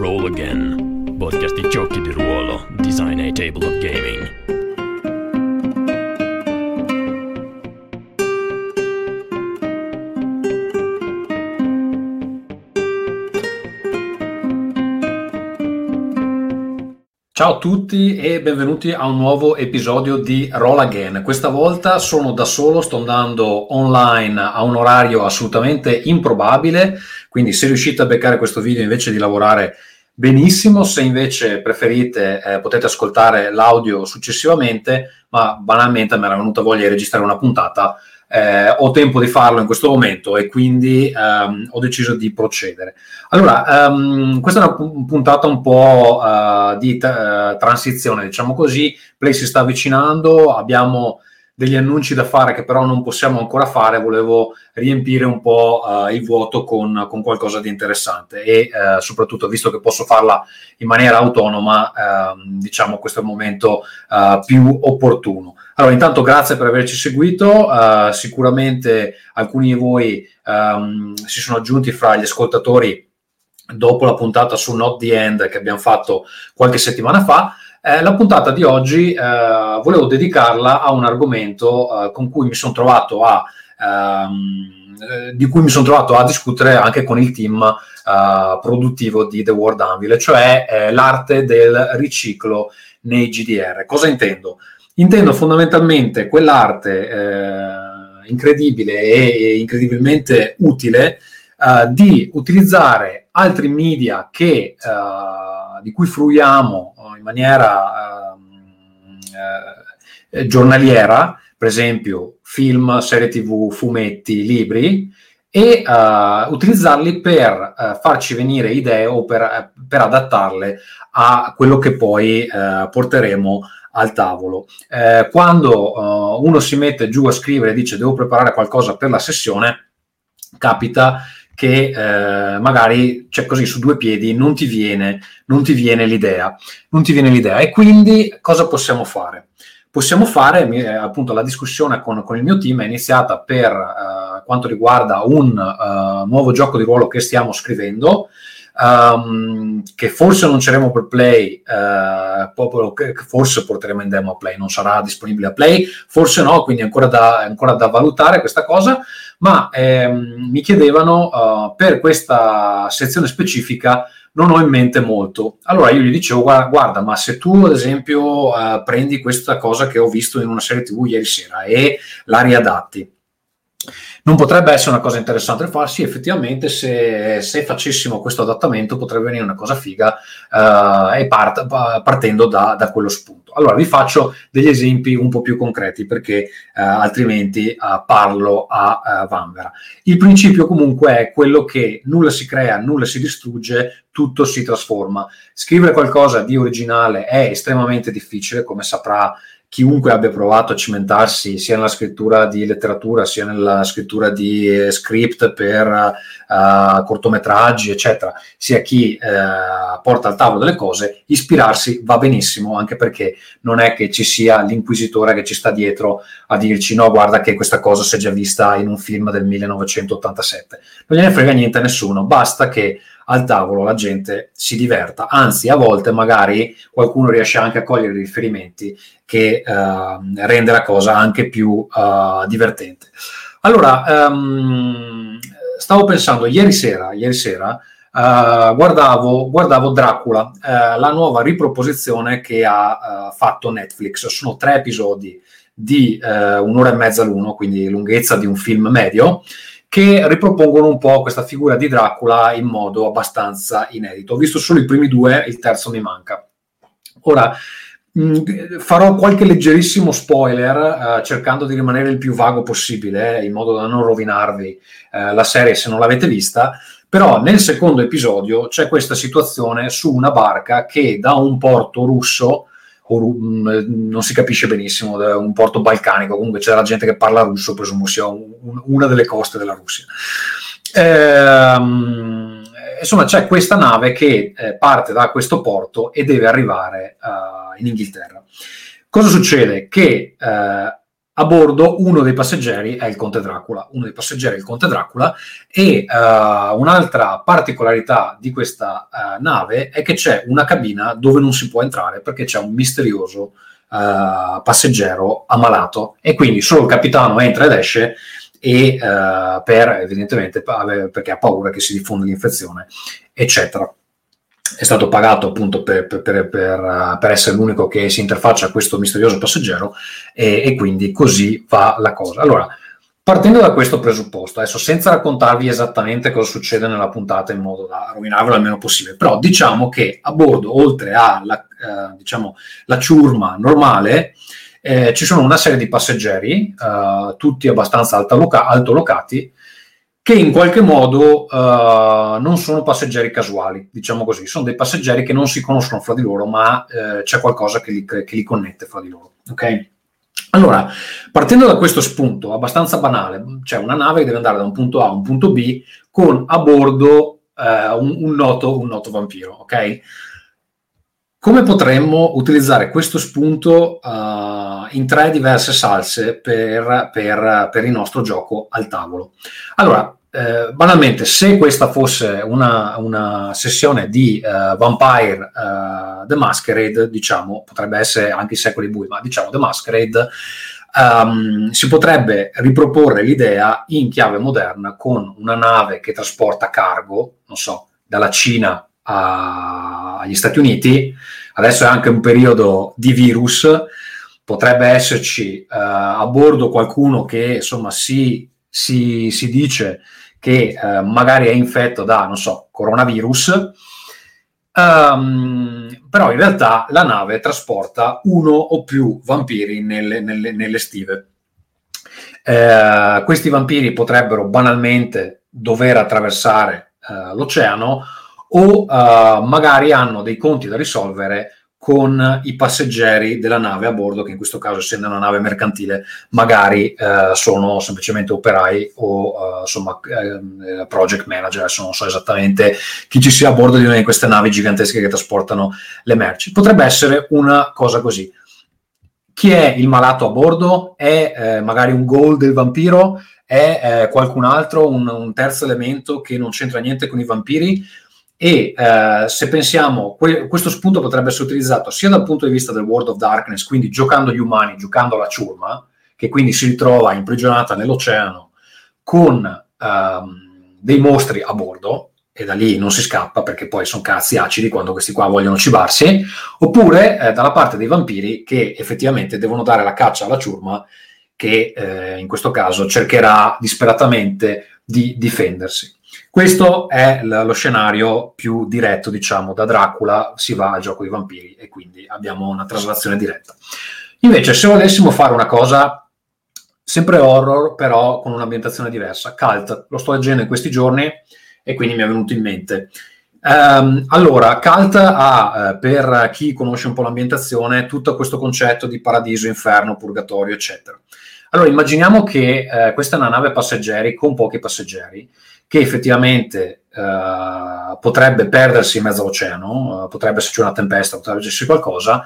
Roll Again, podcast di giochi di ruolo, design e table of gaming. Ciao a tutti e benvenuti a un nuovo episodio di Roll Again. Questa volta sono da solo, sto andando online a un orario assolutamente improbabile, quindi se riuscite a beccare questo video invece di lavorare benissimo, se invece preferite eh, potete ascoltare l'audio successivamente, ma banalmente mi era venuta voglia di registrare una puntata eh, ho tempo di farlo in questo momento e quindi ehm, ho deciso di procedere. Allora, ehm, questa è una puntata un po' uh, di t- uh, transizione, diciamo così. Play si sta avvicinando, abbiamo degli annunci da fare che però non possiamo ancora fare, volevo riempire un po' uh, il vuoto con, con, qualcosa di interessante e uh, soprattutto visto che posso farla in maniera autonoma, uh, diciamo questo è il momento più opportuno. Allora, intanto grazie per averci seguito. Uh, sicuramente alcuni di voi um, si sono aggiunti fra gli ascoltatori dopo la puntata su Not the End che abbiamo fatto qualche settimana fa. Eh, la puntata di oggi eh, volevo dedicarla a un argomento eh, con cui mi sono trovato a, ehm, eh, di cui mi sono trovato a discutere anche con il team eh, produttivo di The World Anvil, cioè eh, l'arte del riciclo nei GDR. Cosa intendo? Intendo fondamentalmente quell'arte incredibile e incredibilmente utile di utilizzare altri media che, di cui fruiamo in maniera ehm, eh, giornaliera, per esempio film, serie tv, fumetti, libri, e uh, utilizzarli per uh, farci venire idee o per, per, adattarle a quello che poi uh, porteremo al tavolo. Eh, quando uno si mette giù a scrivere e dice devo preparare qualcosa per la sessione, capita che eh, magari cioè così su due piedi non ti, viene, non ti viene l'idea, non ti viene l'idea. E quindi cosa possiamo fare? Possiamo fare, eh, appunto, la discussione con, con, il mio team è iniziata per uh, quanto riguarda un uh, nuovo gioco di ruolo che stiamo scrivendo, um, che forse non lanceremo per Play, uh, forse porteremo in demo a Play, non sarà disponibile a Play, forse no, quindi ancora da, ancora da valutare questa cosa, ma ehm, mi chiedevano uh, per questa sezione specifica non ho in mente molto. Allora io gli dicevo, guarda, ma se tu ad esempio uh, prendi questa cosa che ho visto in una serie tv ieri sera e la riadatti, non potrebbe essere una cosa interessante? Sì, effettivamente, se, se, facessimo questo adattamento potrebbe venire una cosa figa uh, e part, partendo da, da, quello spunto. Allora, vi faccio degli esempi un po' più concreti perché uh, altrimenti uh, parlo a Vanvera. Il principio comunque è quello che nulla si crea, nulla si distrugge, tutto si trasforma. Scrivere qualcosa di originale è estremamente difficile, come saprà chiunque abbia provato a cimentarsi sia nella scrittura di letteratura sia nella scrittura di eh, script per uh, cortometraggi, eccetera, sia chi uh, porta al tavolo delle cose, ispirarsi va benissimo, anche perché non è che ci sia l'inquisitore che ci sta dietro a dirci no, guarda che questa cosa si è già vista in un film del 1987. Non gliene frega niente a nessuno, basta che al tavolo la gente si diverta, anzi a volte magari qualcuno riesce anche a cogliere riferimenti che uh, rende la cosa anche più uh, divertente. Allora, um, stavo pensando ieri sera, ieri sera uh, guardavo, guardavo, Dracula, la nuova riproposizione che ha fatto Netflix. Sono tre episodi di un'ora e mezza l'uno, quindi lunghezza di un film medio che ripropongono un po' questa figura di Dracula in modo abbastanza inedito. Ho visto solo i primi due, il terzo mi manca. Ora, mm, farò qualche leggerissimo spoiler uh, cercando di rimanere il più vago possibile, eh, in modo da non rovinarvi uh, la serie se non l'avete vista. Però nel secondo episodio c'è questa situazione su una barca che da un porto russo Mm, non si capisce benissimo, un porto balcanico, comunque c'è la gente che parla russo, presumo sia un, una delle coste della Russia. Ehm, insomma, c'è questa nave che eh, parte da questo porto e deve arrivare uh, in Inghilterra. Cosa succede? Che uh, a bordo uno dei passeggeri è il Conte Dracula, uno dei passeggeri è il Conte Dracula e uh, un'altra particolarità di questa uh, nave è che c'è una cabina dove non si può entrare perché c'è un misterioso uh, passeggero ammalato. E quindi solo il capitano entra ed esce e per evidentemente perché ha paura che si diffonda l'infezione, eccetera è stato pagato appunto per, per, per, per, essere l'unico che si interfaccia a questo misterioso passeggero e, e, quindi così va la cosa. Allora, partendo da questo presupposto, adesso senza raccontarvi esattamente cosa succede nella puntata in modo da rovinarvela il meno possibile, però diciamo che a bordo, oltre alla eh, diciamo, ciurma normale, eh, ci sono una serie di passeggeri, eh, tutti abbastanza altoloca- altolocati, che in qualche modo uh, non sono passeggeri casuali, diciamo così, sono dei passeggeri che non si conoscono fra di loro, ma uh, c'è qualcosa che li, che li, connette fra di loro. Ok? Allora, partendo da questo spunto abbastanza banale, c'è una nave che deve andare da un punto A a un punto B con a bordo uh, un, un, noto, un noto vampiro, ok? Come potremmo utilizzare questo spunto uh, in tre diverse salse per, per, per, il nostro gioco al tavolo? Allora, eh, banalmente, se questa fosse una, una sessione di uh, Vampire uh, The Masquerade, diciamo, potrebbe essere anche i secoli bui, ma diciamo The Masquerade, um, si potrebbe riproporre l'idea in chiave moderna con una nave che trasporta cargo, non so, dalla Cina a, agli Stati Uniti, adesso è anche un periodo di virus, potrebbe esserci uh, a bordo qualcuno che insomma si, si, si dice che uh, magari è infetto da, non so, coronavirus, um, però in realtà la nave trasporta uno o più vampiri nelle, nelle, nelle stive. Uh, questi vampiri potrebbero banalmente dover attraversare l'oceano o uh, magari hanno dei conti da risolvere con i passeggeri della nave a bordo, che in questo caso, essendo una nave mercantile, magari eh, sono semplicemente operai o eh, insomma eh, project manager, adesso non so esattamente chi ci sia a bordo di una di queste navi gigantesche che trasportano le merci. Potrebbe essere una cosa così. Chi è il malato a bordo? È eh, magari un ghoul del vampiro? È eh, qualcun altro, un, un terzo elemento che non c'entra niente con i vampiri? E eh, se pensiamo, que- questo spunto potrebbe essere utilizzato sia dal punto di vista del World of Darkness, quindi giocando gli umani, giocando la ciurma, che quindi si ritrova imprigionata nell'oceano con ehm, dei mostri a bordo, e da lì non si scappa perché poi sono cazzi acidi quando questi qua vogliono cibarsi, oppure eh, dalla parte dei vampiri che effettivamente devono dare la caccia alla ciurma che eh, in questo caso cercherà disperatamente di difendersi. Questo è l- lo scenario più diretto, diciamo, da Dracula si va al gioco dei vampiri e quindi abbiamo una traslazione diretta. Invece, se volessimo fare una cosa sempre horror, però con un'ambientazione diversa, Cult, lo sto leggendo in questi giorni e quindi mi è venuto in mente. Um, allora, Cult ha, eh, per chi conosce un po' l'ambientazione, tutto questo concetto di paradiso, inferno, purgatorio, eccetera. Allora, immaginiamo che eh, questa è una nave passeggeri con pochi passeggeri che effettivamente uh, potrebbe perdersi in mezzo all'oceano, uh, potrebbe esserci una tempesta, potrebbe esserci qualcosa,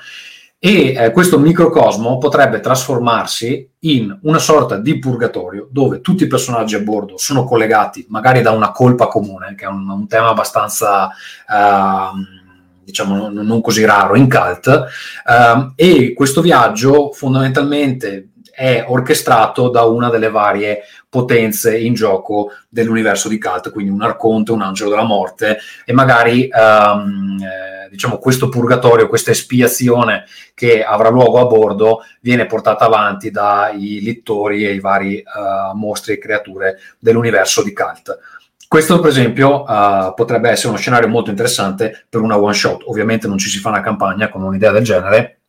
e eh, questo microcosmo potrebbe trasformarsi in una sorta di purgatorio dove tutti i personaggi a bordo sono collegati magari da una colpa comune, che è un, un tema abbastanza... Uh, diciamo non, così raro in cult uh, e questo viaggio fondamentalmente è orchestrato da una delle varie potenze in gioco dell'universo di Cult, quindi un arconte, un angelo della morte e magari um, diciamo questo purgatorio, questa espiazione che avrà luogo a bordo viene portata avanti dai lettori e i vari uh, mostri e creature dell'universo di Cult. Questo, per esempio, uh, potrebbe essere uno scenario molto interessante per una one shot. Ovviamente non ci si fa una campagna con un'idea del genere,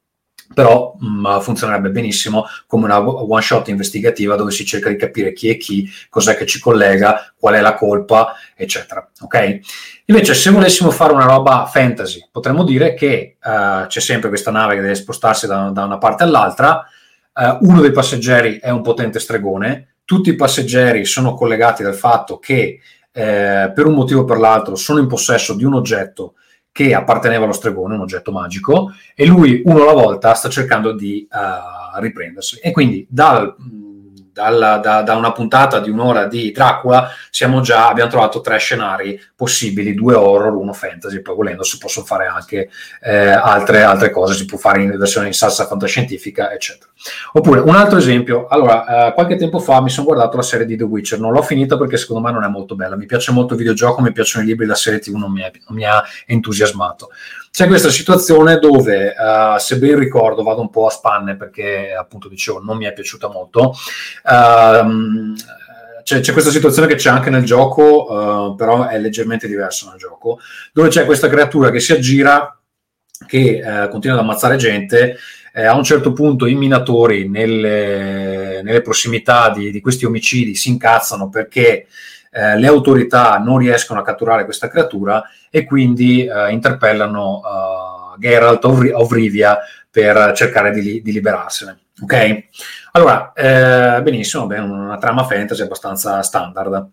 però mh, mm, funzionerebbe benissimo come una one shot investigativa dove si cerca di capire chi è chi, cos'è che ci collega, qual è la colpa, eccetera. Ok? Invece, se volessimo fare una roba fantasy, potremmo dire che uh, c'è sempre questa nave che deve spostarsi da, da una parte all'altra. Uh, uno dei passeggeri è un potente stregone, tutti i passeggeri sono collegati dal fatto che eh, per un motivo o per l'altro sono in possesso di un oggetto che apparteneva allo stregone, un oggetto magico, e lui uno alla volta sta cercando di uh, riprendersi. E quindi dal dalla, da, da, una puntata di un'ora di Dracula già, abbiamo trovato tre scenari possibili, due horror, uno fantasy, poi volendo si possono fare anche eh, altre, altre, cose, si può fare in versione in salsa fantascientifica, eccetera. Oppure un altro esempio, allora, eh, qualche tempo fa mi sono guardato la serie di The Witcher, non l'ho finita perché secondo me non è molto bella, mi piace molto il videogioco, mi piacciono i libri, la serie TV non mi ha entusiasmato c'è questa situazione dove, uh, se ben ricordo, vado un po' a spanne perché appunto dicevo non mi è piaciuta molto. Uh, c'è, c'è, questa situazione che c'è anche nel gioco, uh, però è leggermente diversa nel gioco, dove c'è questa creatura che si aggira, che eh, continua ad ammazzare gente. Eh, a un certo punto i minatori nelle, nelle prossimità di, di questi omicidi si incazzano perché eh, le autorità non riescono a catturare questa creatura e quindi eh, interpellano uh, Geralt of, Rivia per cercare di, di liberarsene. Ok? Allora, eh, benissimo, beh, una trama fantasy abbastanza standard.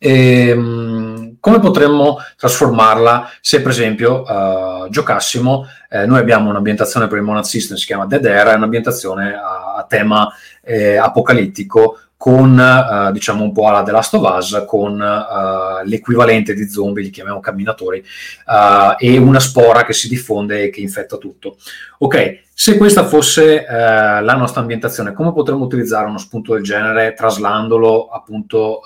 e, um, come potremmo trasformarla se per esempio uh, giocassimo, eh, noi abbiamo un'ambientazione per il Monad System, si chiama Dead Air, è un'ambientazione a, a tema eh, apocalittico con uh, diciamo un po' alla The Last of Us, con uh, l'equivalente di zombie, li chiamiamo camminatori, uh, e una spora che si diffonde e che infetta tutto. Ok, se questa fosse la nostra ambientazione, come potremmo utilizzare uno spunto del genere traslandolo appunto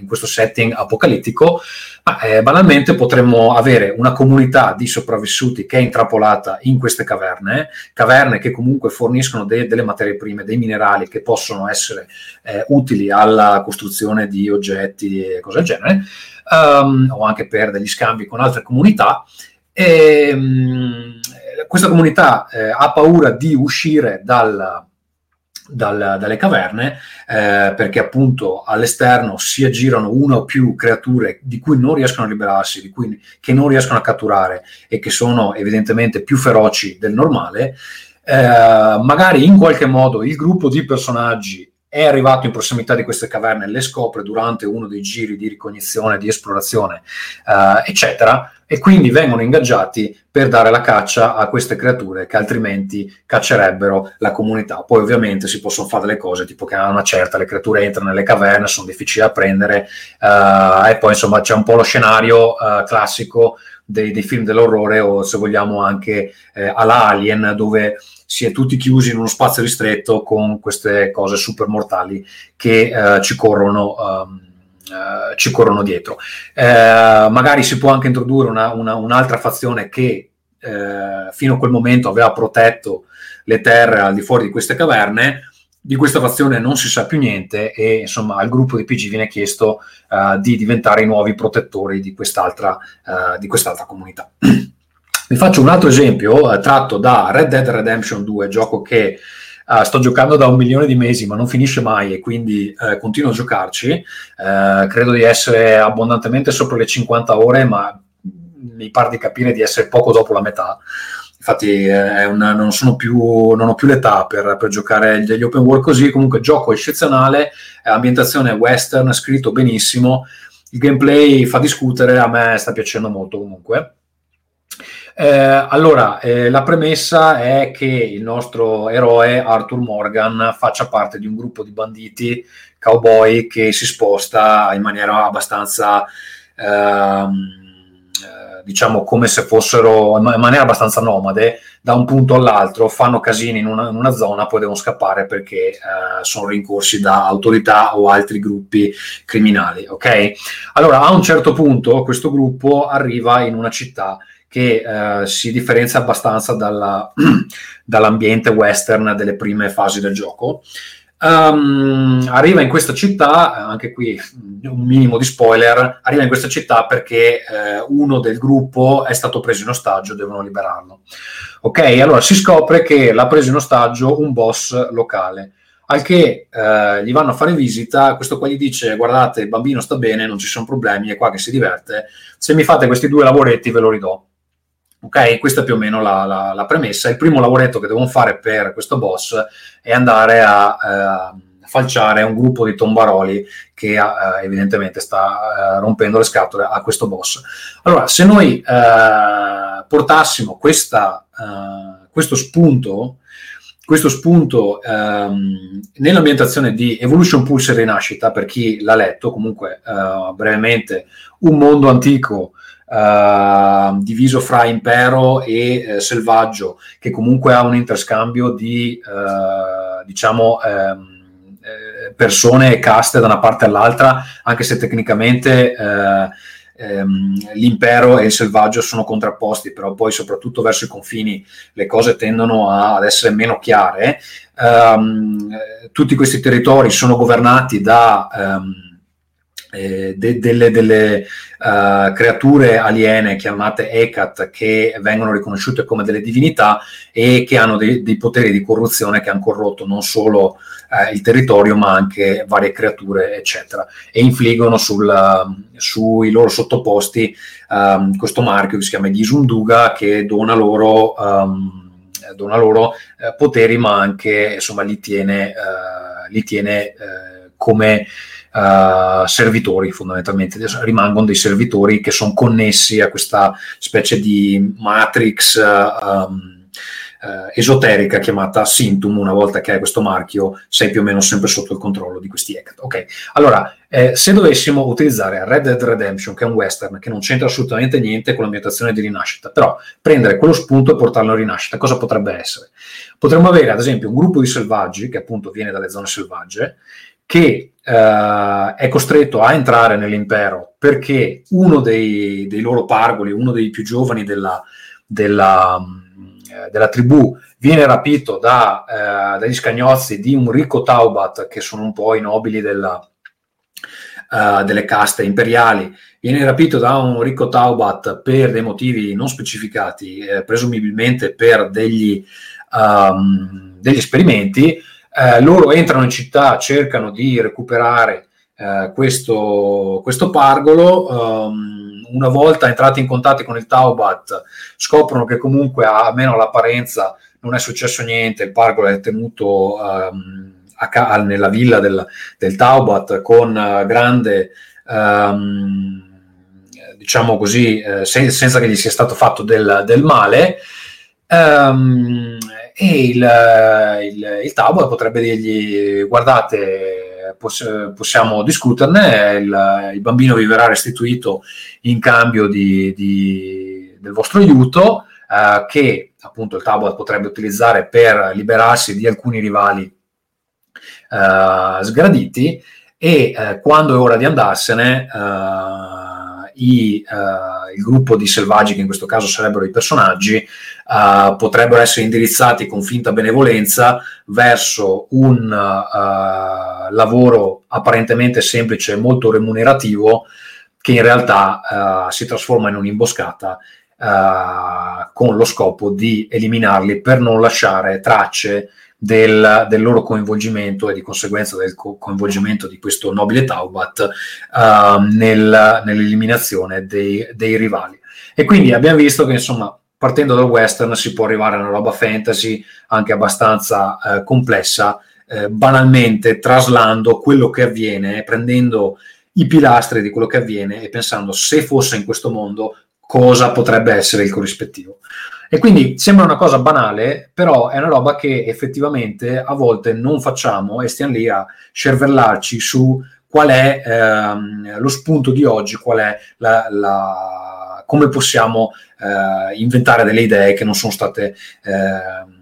in questo setting apocalittico? Ma, eh, banalmente potremmo avere una comunità di sopravvissuti che è intrappolata in queste caverne, caverne che comunque forniscono de- delle materie prime, dei minerali che possono essere eh, utili alla costruzione di oggetti e cose del genere, um, o anche per degli scambi con altre comunità. E, um, questa comunità eh, ha paura di uscire dal, dal, dalle caverne eh, perché appunto all'esterno si aggirano una o più creature di cui non riescono a liberarsi, cui, che non riescono a catturare e che sono evidentemente più feroci del normale. Eh, magari in qualche modo il gruppo di personaggi è arrivato in prossimità di queste caverne, le scopre durante uno dei giri di ricognizione, di esplorazione, eh, eccetera, e quindi vengono ingaggiati per dare la caccia a queste creature che altrimenti caccerebbero la comunità. Poi ovviamente si possono fare delle cose, tipo che a una certa le creature entrano nelle caverne, sono difficili da prendere, eh, e poi insomma c'è un po' lo scenario eh, classico dei, dei, film dell'orrore o se vogliamo anche eh, alla Alien, dove si è tutti chiusi in uno spazio ristretto con queste cose super mortali che eh, ci corrono. Um, uh, ci corrono dietro. Eh, magari si può anche introdurre una, una, un'altra fazione che eh, fino a quel momento aveva protetto le terre al di fuori di queste caverne. Di questa fazione non si sa più niente e insomma al gruppo di PG viene chiesto uh, di diventare i nuovi protettori di quest'altra, uh, di quest'altra comunità. Vi faccio un altro esempio eh, tratto da Red Dead Redemption 2, gioco che sto giocando da un milione di mesi ma non finisce mai e quindi continuo a giocarci. Credo di essere abbondantemente sopra le 50 ore, ma mi pare di capire di essere poco dopo la metà. Infatti eh, una, non, più, non, ho più l'età per, per, giocare degli open world così, comunque gioco eccezionale, ambientazione western, scritto benissimo, il gameplay fa discutere, a me sta piacendo molto comunque. Eh, allora, eh, la premessa è che il nostro eroe Arthur Morgan faccia parte di un gruppo di banditi cowboy che si sposta in maniera abbastanza, ehm, eh, diciamo, come se fossero in maniera abbastanza nomade da un punto all'altro, fanno casini in una, in una zona, poi devono scappare perché eh, sono rincorsi da autorità o altri gruppi criminali. Ok? Allora, a un certo punto, questo gruppo arriva in una città che eh, si differenzia abbastanza dalla, dall'ambiente western delle prime fasi del gioco. Um, arriva in questa città, anche qui un minimo di spoiler, arriva in questa città perché eh, uno del gruppo è stato preso in ostaggio, devono liberarlo. Ok, allora si scopre che l'ha preso in ostaggio un boss locale, al che eh, gli vanno a fare visita, questo qua gli dice guardate il bambino sta bene, non ci sono problemi, è qua che si diverte, se mi fate questi due lavoretti ve lo ridò. Ok, questa è più o meno la, la, la, premessa. Il primo lavoretto che devono fare per questo boss è andare a eh, falciare un gruppo di tombaroli che uh, evidentemente sta uh, rompendo le scatole a questo boss. Allora, se noi portassimo questa, questo spunto questo spunto ehm, nell'ambientazione di Evolution Pulse Rinascita, per chi l'ha letto, comunque eh, brevemente, un mondo antico eh, diviso fra impero e eh, selvaggio, che comunque ha un interscambio di, eh, diciamo, ehm, eh, persone e caste da una parte all'altra, anche se tecnicamente eh, ehm, l'impero e il selvaggio sono contrapposti, però poi soprattutto verso i confini le cose tendono a, ad essere meno chiare. Um, tutti questi territori sono governati da um, eh, de, delle, delle uh, creature aliene chiamate Ekat che vengono riconosciute come delle divinità e che hanno dei, dei poteri di corruzione che hanno corrotto non solo uh, il territorio ma anche varie creature eccetera e infliggono sul, uh, sui loro sottoposti um, questo marchio che si chiama Gisunduga che dona loro, um, dona loro eh, poteri ma anche insomma li tiene, li tiene come uh, servitori fondamentalmente, rimangono dei servitori che sono connessi a questa specie di matrix um, uh, esoterica chiamata Sintum, una volta che hai questo marchio sei più o meno sempre sotto il controllo di questi hack. Ok, allora eh, se dovessimo utilizzare Red Dead Redemption, che è un western che non c'entra assolutamente niente con l'ambientazione di rinascita, però prendere quello spunto e portarlo a rinascita, cosa potrebbe essere? Potremmo avere ad esempio un gruppo di selvaggi, che appunto viene dalle zone selvagge, che eh, è costretto a entrare nell'impero perché uno dei, dei loro pargoli, uno dei più giovani della, della, eh, della tribù, viene rapito da, eh, dagli scagnozzi di un ricco Taubat, che sono un po' i nobili della, uh, delle caste imperiali, viene rapito da un ricco Taubat per dei motivi non specificati, eh, presumibilmente per degli, um, degli esperimenti, eh, loro entrano in città, cercano di recuperare eh, questo, questo, pargolo. Um, una volta entrati in contatto con il Taubat, scoprono che comunque, almeno all'apparenza, non è successo niente. Il pargolo è tenuto um, a, nella villa del, del Taubat con uh, grande. Um, diciamo così, eh, sen- senza che gli sia stato fatto del, del male. Um, e il, il, il Tauber potrebbe dirgli guardate poss- possiamo discuterne, il, il, bambino vi verrà restituito in cambio di, di, del vostro aiuto eh, che appunto il Tauber potrebbe utilizzare per liberarsi di alcuni rivali eh, sgraditi e eh, quando è ora di andarsene eh, i, uh, il gruppo di selvaggi, che in questo caso sarebbero i personaggi, uh, potrebbero essere indirizzati con finta benevolenza verso un uh, lavoro apparentemente semplice e molto remunerativo che in realtà si trasforma in un'imboscata con lo scopo di eliminarli per non lasciare tracce del, del, loro coinvolgimento e di conseguenza del co- coinvolgimento di questo nobile Taubat uh, nel, nell'eliminazione dei, dei, rivali. E quindi abbiamo visto che insomma partendo dal western si può arrivare a una roba fantasy anche abbastanza uh, complessa, uh, banalmente traslando quello che avviene, prendendo i pilastri di quello che avviene e pensando se fosse in questo mondo cosa potrebbe essere il corrispettivo. E quindi sembra una cosa banale, però è una roba che effettivamente a volte non facciamo e stiamo lì a cervellarci su qual è ehm, lo spunto di oggi, qual è la, la, come possiamo eh, inventare delle idee che non sono state... Eh,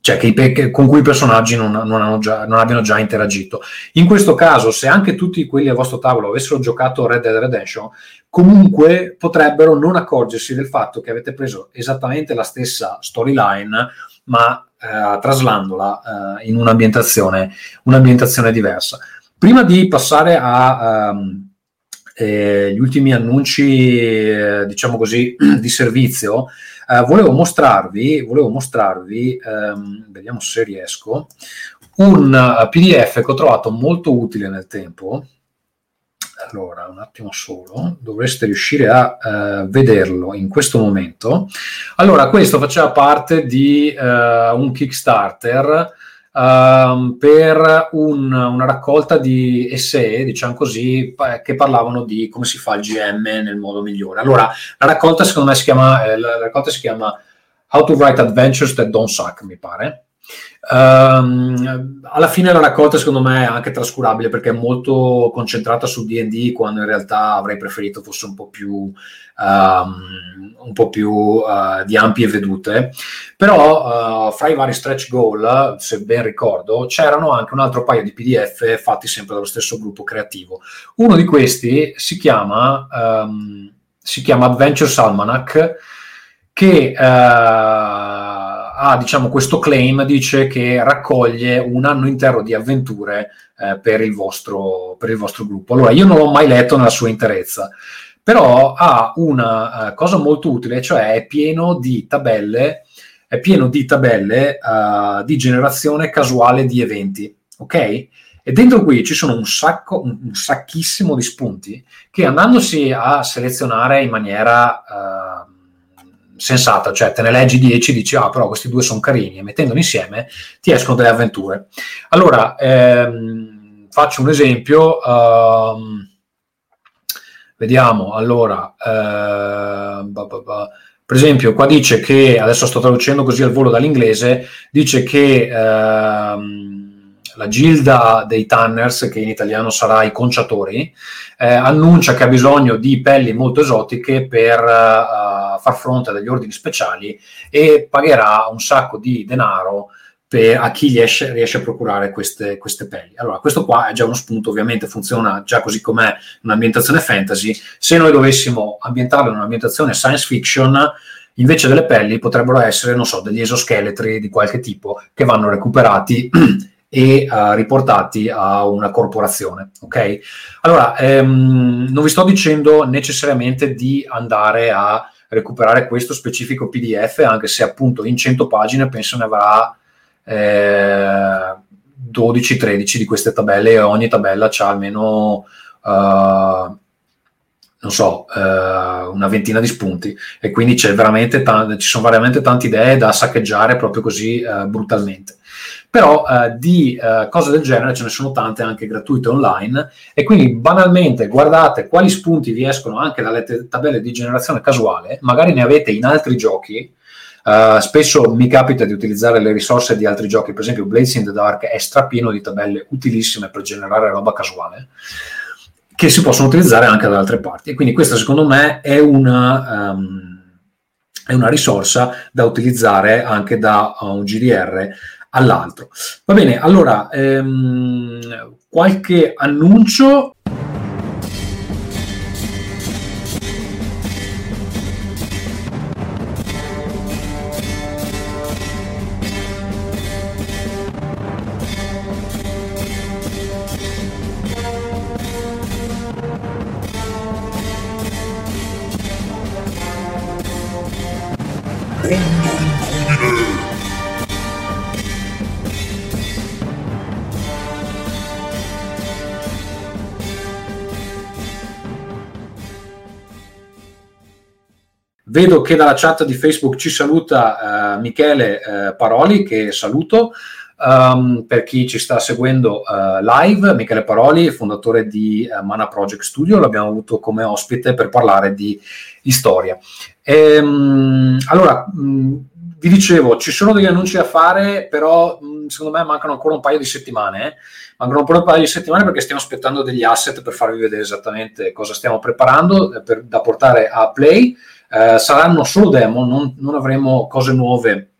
cioè che, che, con cui i personaggi non, non, già, non, abbiano già interagito. In questo caso, se anche tutti quelli al vostro tavolo avessero giocato Red Dead Redemption, comunque potrebbero non accorgersi del fatto che avete preso esattamente la stessa storyline, ma eh, traslandola eh, in un'ambientazione, un'ambientazione, diversa. Prima di passare agli um, eh, ultimi annunci, eh, diciamo così, di servizio, eh, volevo mostrarvi, volevo mostrarvi ehm, vediamo se riesco, un uh, PDF che ho trovato molto utile nel tempo allora, un attimo solo, dovreste riuscire a uh, vederlo in questo momento. Allora, questo faceva parte di uh, un Kickstarter uh, per un, una raccolta di essay, diciamo così, che parlavano di come si fa il GM nel modo migliore. Allora, la raccolta secondo me si chiama, eh, la raccolta si chiama How to Write Adventures That Don't Suck, mi pare. Um, alla fine la raccolta secondo me è anche trascurabile perché è molto concentrata su D&D quando in realtà avrei preferito fosse un po' più, um, un po più uh, di ampie vedute. Però uh, fra i vari stretch goal se ben ricordo c'erano anche un altro paio di pdf fatti sempre dallo stesso gruppo creativo. Uno di questi si chiama, um, si chiama Adventures Almanac che uh, ha diciamo, questo claim, dice che raccoglie un anno intero di avventure eh, per, il vostro, per, il vostro, gruppo. Allora, io non l'ho mai letto nella sua interezza, però ha una uh, cosa molto utile, cioè è pieno di tabelle, è pieno di tabelle uh, di generazione casuale di eventi, ok? E dentro qui ci sono un sacco, un, un sacchissimo di spunti che andandosi a selezionare in maniera... Uh, sensata, cioè te ne leggi 10 e dici ah però questi due sono carini e mettendoli insieme ti escono delle avventure. Allora, ehm, faccio un esempio, um, vediamo, allora, eh, bah, bah, bah. per esempio qua dice che, adesso sto traducendo così al volo dall'inglese, dice che... Ehm, la gilda dei Tanners, che in italiano sarà i conciatori, eh, annuncia che ha bisogno di pelli molto esotiche per far fronte a degli ordini speciali e pagherà un sacco di denaro per, a chi riesce, riesce a procurare queste, queste, pelli. Allora, questo qua è già uno spunto, ovviamente funziona già così com'è un'ambientazione fantasy. Se noi dovessimo ambientarlo in un'ambientazione science fiction, invece delle pelli potrebbero essere, non so, degli esoscheletri di qualche tipo che vanno recuperati e uh, riportati a una corporazione. Ok? Allora, ehm, non vi sto dicendo necessariamente di andare a recuperare questo specifico PDF, anche se appunto in 100 pagine penso ne avrà eh, 12-13 di queste tabelle e ogni tabella ha almeno... Uh, non so, uh, una ventina di spunti. E quindi t- ci sono veramente tante idee da saccheggiare proprio così uh, brutalmente però eh, di eh, cose del genere ce ne sono tante anche gratuite online e quindi banalmente guardate quali spunti vi escono anche dalle te- tabelle di generazione casuale, magari ne avete in altri giochi, Uh, spesso mi capita di utilizzare le risorse di altri giochi, per esempio Blades in the Dark è strapieno di tabelle utilissime per generare roba casuale che si possono utilizzare anche da altre parti. E quindi questa secondo me è una, um, è una risorsa da utilizzare anche da uh, un GDR all'altro. Va bene, allora ehm, qualche annuncio Vedo che dalla chat di Facebook ci saluta uh, Michele uh, Paroli, che saluto. Um, per chi ci sta seguendo uh, live, Michele Paroli, fondatore di Mana Project Studio, l'abbiamo avuto come ospite per parlare di, di storia. Ehm, allora, mh, vi dicevo, ci sono degli annunci da fare, però mh, secondo me mancano ancora un paio di settimane. Eh? Mancano ancora un paio di settimane perché stiamo aspettando degli asset per farvi vedere esattamente cosa stiamo preparando eh, per, da portare a Play. Eh, saranno solo demo, non, non, avremo cose nuove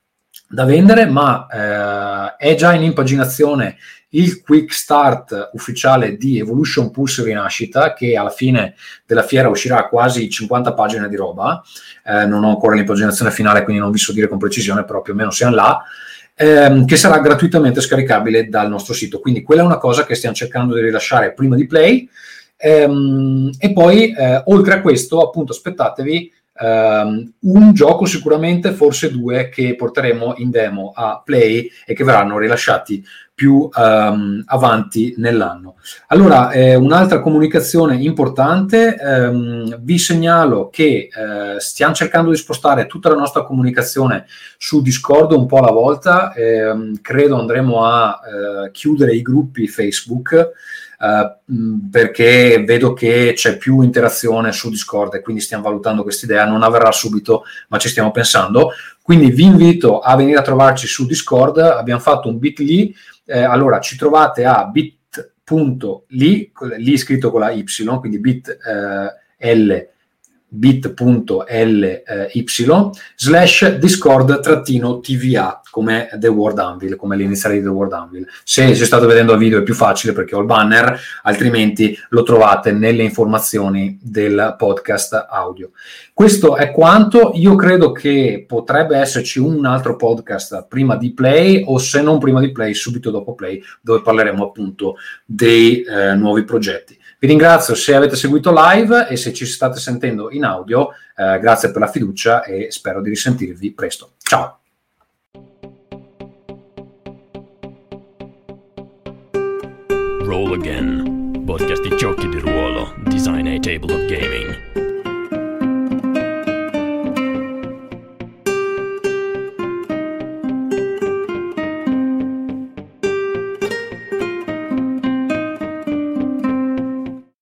da vendere, ma eh, è già in impaginazione il quick start ufficiale di Evolution Pulse Rinascita che alla fine della fiera uscirà quasi 50 pagine di roba. Eh, non ho ancora l'impaginazione finale quindi non vi so dire con precisione però più o meno siamo là ehm, che sarà gratuitamente scaricabile dal nostro sito. Quindi quella è una cosa che stiamo cercando di rilasciare prima di play. Ehm, e poi eh, oltre a questo appunto aspettatevi Um, un gioco sicuramente, forse due, che porteremo in demo a Play e che verranno rilasciati più um, avanti nell'anno. Allora, eh, un'altra comunicazione importante, ehm, vi segnalo che eh, stiamo cercando di spostare tutta la nostra comunicazione su Discord un po' alla volta, ehm, credo andremo a eh, chiudere i gruppi Facebook. Uh, perché vedo che c'è più interazione su Discord e quindi stiamo valutando questa idea. Non avverrà subito, ma ci stiamo pensando. Quindi vi invito a venire a trovarci su Discord. Abbiamo fatto un bit.ly. Eh, allora ci trovate a bit.ly, lì scritto con la Y, quindi bit eh, bit.ly slash discord-tva come The World Anvil, come l'iniziale di The World Anvil. Se, se state vedendo il video è più facile perché ho il banner, altrimenti lo trovate nelle informazioni del podcast audio. Questo è quanto. Io credo che potrebbe esserci un altro podcast prima di Play o se non prima di Play, subito dopo Play, dove parleremo appunto dei eh, nuovi progetti. Vi ringrazio se avete seguito live e se ci state sentendo in audio, eh, grazie per la fiducia e spero di risentirvi presto. Ciao! Roll Again, podcast di giochi di ruolo, design a table of gaming.